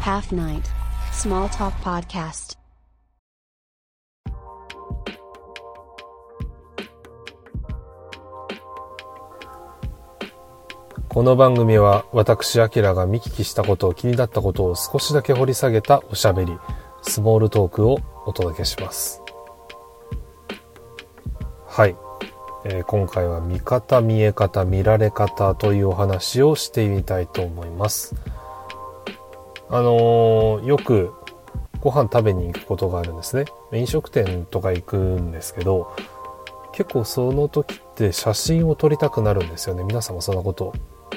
Half Night, Small Talk Podcast. この番組は私、アキラが見聞きしたことを気になったことを少しだけ掘り下げたおしゃべり、スモールトークをお届けします。はい。えー今回は見方、見え方、見られ方というお話をしてみたいと思います。あのーよくご飯食べに行くことがあるんですね。飲食店とか行くんですけど、結構その時って写真を撮りたくなるんですよね。皆さんもそんなこと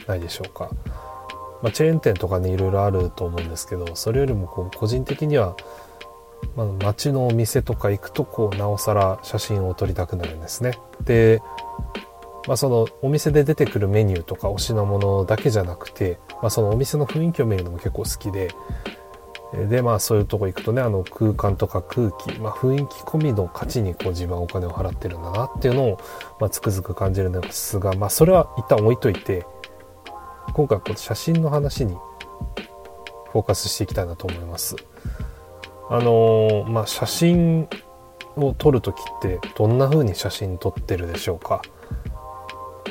ないでしょうか。まあ、チェーン店とかね、いろいろあると思うんですけど、それよりもこう個人的には、まあ、街のお店とか行くと、こう、なおさら写真を撮りたくなるんですね。で、まあ、そのお店で出てくるメニューとか推しのものだけじゃなくて、まあ、そのお店の雰囲気を見るのも結構好きで、で、まあそういうとこ行くとね、あの空間とか空気、まあ雰囲気込みの価値にこう自分はお金を払ってるんだなっていうのを、まあつくづく感じるんですが、まあそれは一旦置いといて、今回こう写真の話にフォーカスしていきたいなと思います。あのーまあ写真を撮るときってどんな風に写真撮ってるでしょうか？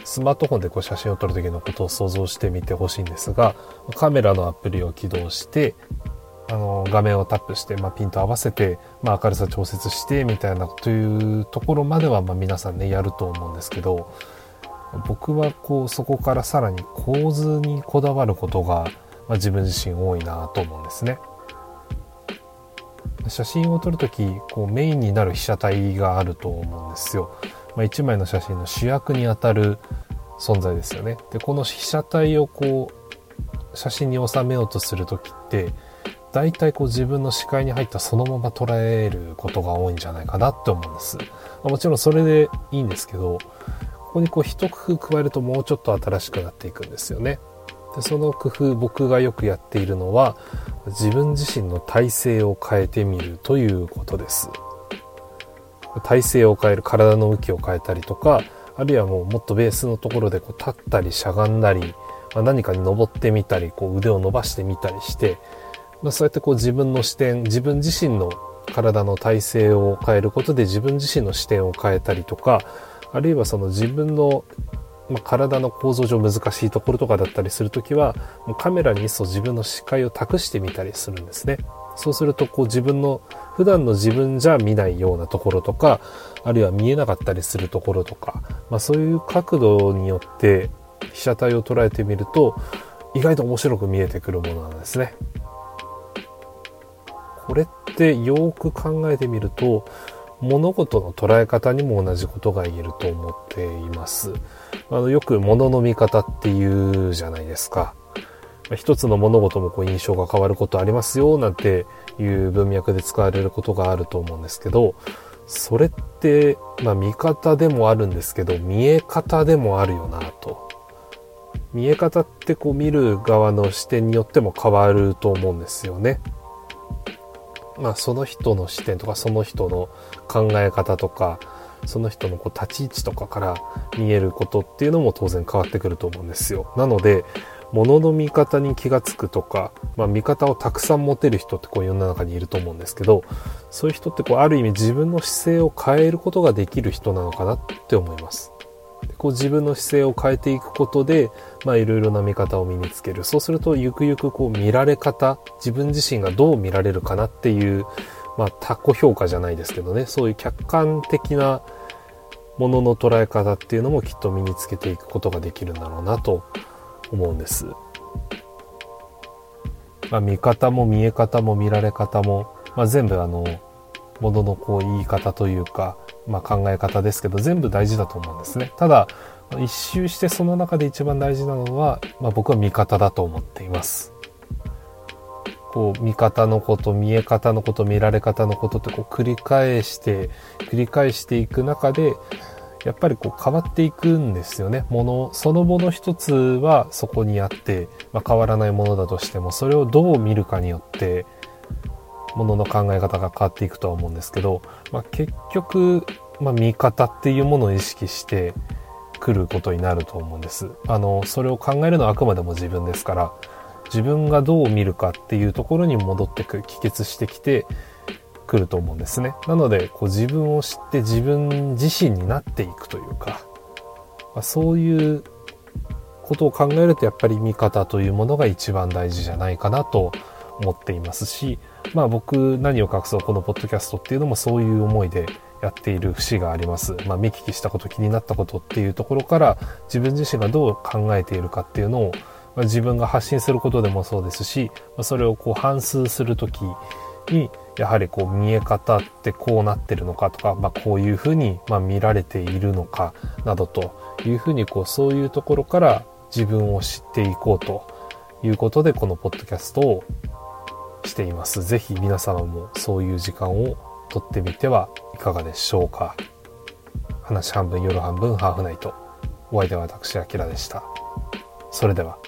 スマートフォンでこう写真を撮る時のことを想像してみてほしいんですが、カメラのアプリを起動して、あの画面をタップして、まあ、ピント合わせて、まあ、明るさ調節してみたいなというところまでは、まあ、皆さんねやると思うんですけど僕はこうそこからさらに構図にこだわることが、まあ、自分自身多いなと思うんですね。写真を撮るときこうメインになる被写体があると思うんですよ。まあ、1枚の写真の主役にあたる存在ですよね。でこの被写体をこう写真に収めようとするときって大体こう自分の視界に入ったそのまま捉えることが多いんじゃないかなって思うんです。まあもちろんそれでいいんですけど、ここにこう一工夫加えるともうちょっと新しくなっていくんですよね。でその工夫僕がよくやっているのは自分自身の体勢を変えてみるということです。体勢を変える体の向きを変えたりとか、あるいはもうもっとベースのところでこう立ったりしゃがんだり、まあ何かに登ってみたり、こう腕を伸ばしてみたりして、まあ、そうやってこう自分の視点、自分自身の体の体勢を変えることで自分自身の視点を変えたりとか、あるいはその自分の、まあ、体の構造上難しいところとかだったりするときは、もうカメラにいっそ自分の視界を託してみたりするんですね。そうするとこう自分の普段の自分じゃ見ないようなところとか、あるいは見えなかったりするところとか、まあ、そういう角度によって被写体を捉えてみると意外と面白く見えてくるものなんですね。これってよく考えてみると物事の捉え方にも同じことが言えると思っています。あのよく物の見方っていうじゃないですか。一つの物事もこう印象が変わることありますよなんていう文脈で使われることがあると思うんですけど、それって、まあ見方でもあるんですけど、見え方でもあるよなと。見え方ってこう見る側の視点によっても変わると思うんですよね。まあその人の視点とかその人の考え方とかその人のこう立ち位置とかから見えることっていうのも当然変わってくると思うんですよ。なので物の見方に気がつくとか、まあ、見方をたくさん持てる人ってこう世の中にいると思うんですけどそういう人ってこうある意味自分の姿勢を変えることができる人なのかなって思います。でこう自分の姿勢を変えていくことで、まいろいろな見方を身につける。そうするとゆくゆくこう見られ方、自分自身がどう見られるかなっていう、まあ他己評価じゃないですけどね、そういう客観的なものの捉え方っていうのもきっと身につけていくことができるんだろうなと思うんです。まあ見方も見え方も見られ方も、まあ全部あの、もののこう言い方というか、まあ、考え方ですけど全部大事だと思うんですねただ一周してその中で一番大事なのは、まあ、僕は見方だと思っていますこう見方のこと見え方のこと見られ方のことってこう繰り返して繰り返していく中でやっぱりこう変わっていくんですよねものそのもの一つはそこにあって、まあ、変わらないものだとしてもそれをどう見るかによってものの考え方が変わっていくとは思うんですけど、まあ、結局、まあ、見方っていうものを意識してくることになると思うんです。あの、それを考えるのはあくまでも自分ですから、自分がどう見るかっていうところに戻ってく帰結してきてくると思うんですねなのでこう自分を知って自分自身になっていくというか、まあ、そういうことを考えるとやっぱり見方というものが一番大事じゃないかなと思っていますしまあ僕何を隠そうこのポッドキャストっていうのもそういう思いでやっている節があります。まあ、見聞きしたこと気になったことっていうところから自分自身がどう考えているかっていうのを、まあ、自分が発信することでもそうですし、まあ、それをこう反数するとき時にやはりこう見え方ってこうなってるのかとか、まあ、こういうふうにま見られているのかなどというふうにこうそういうところから自分を知っていこうということでこのポッドキャストをしています。ぜひ皆様もそういう時間を撮ってみてはいかがでしょうか。話半分夜半分ハーフナイト。お相手は私あきらでした。それでは。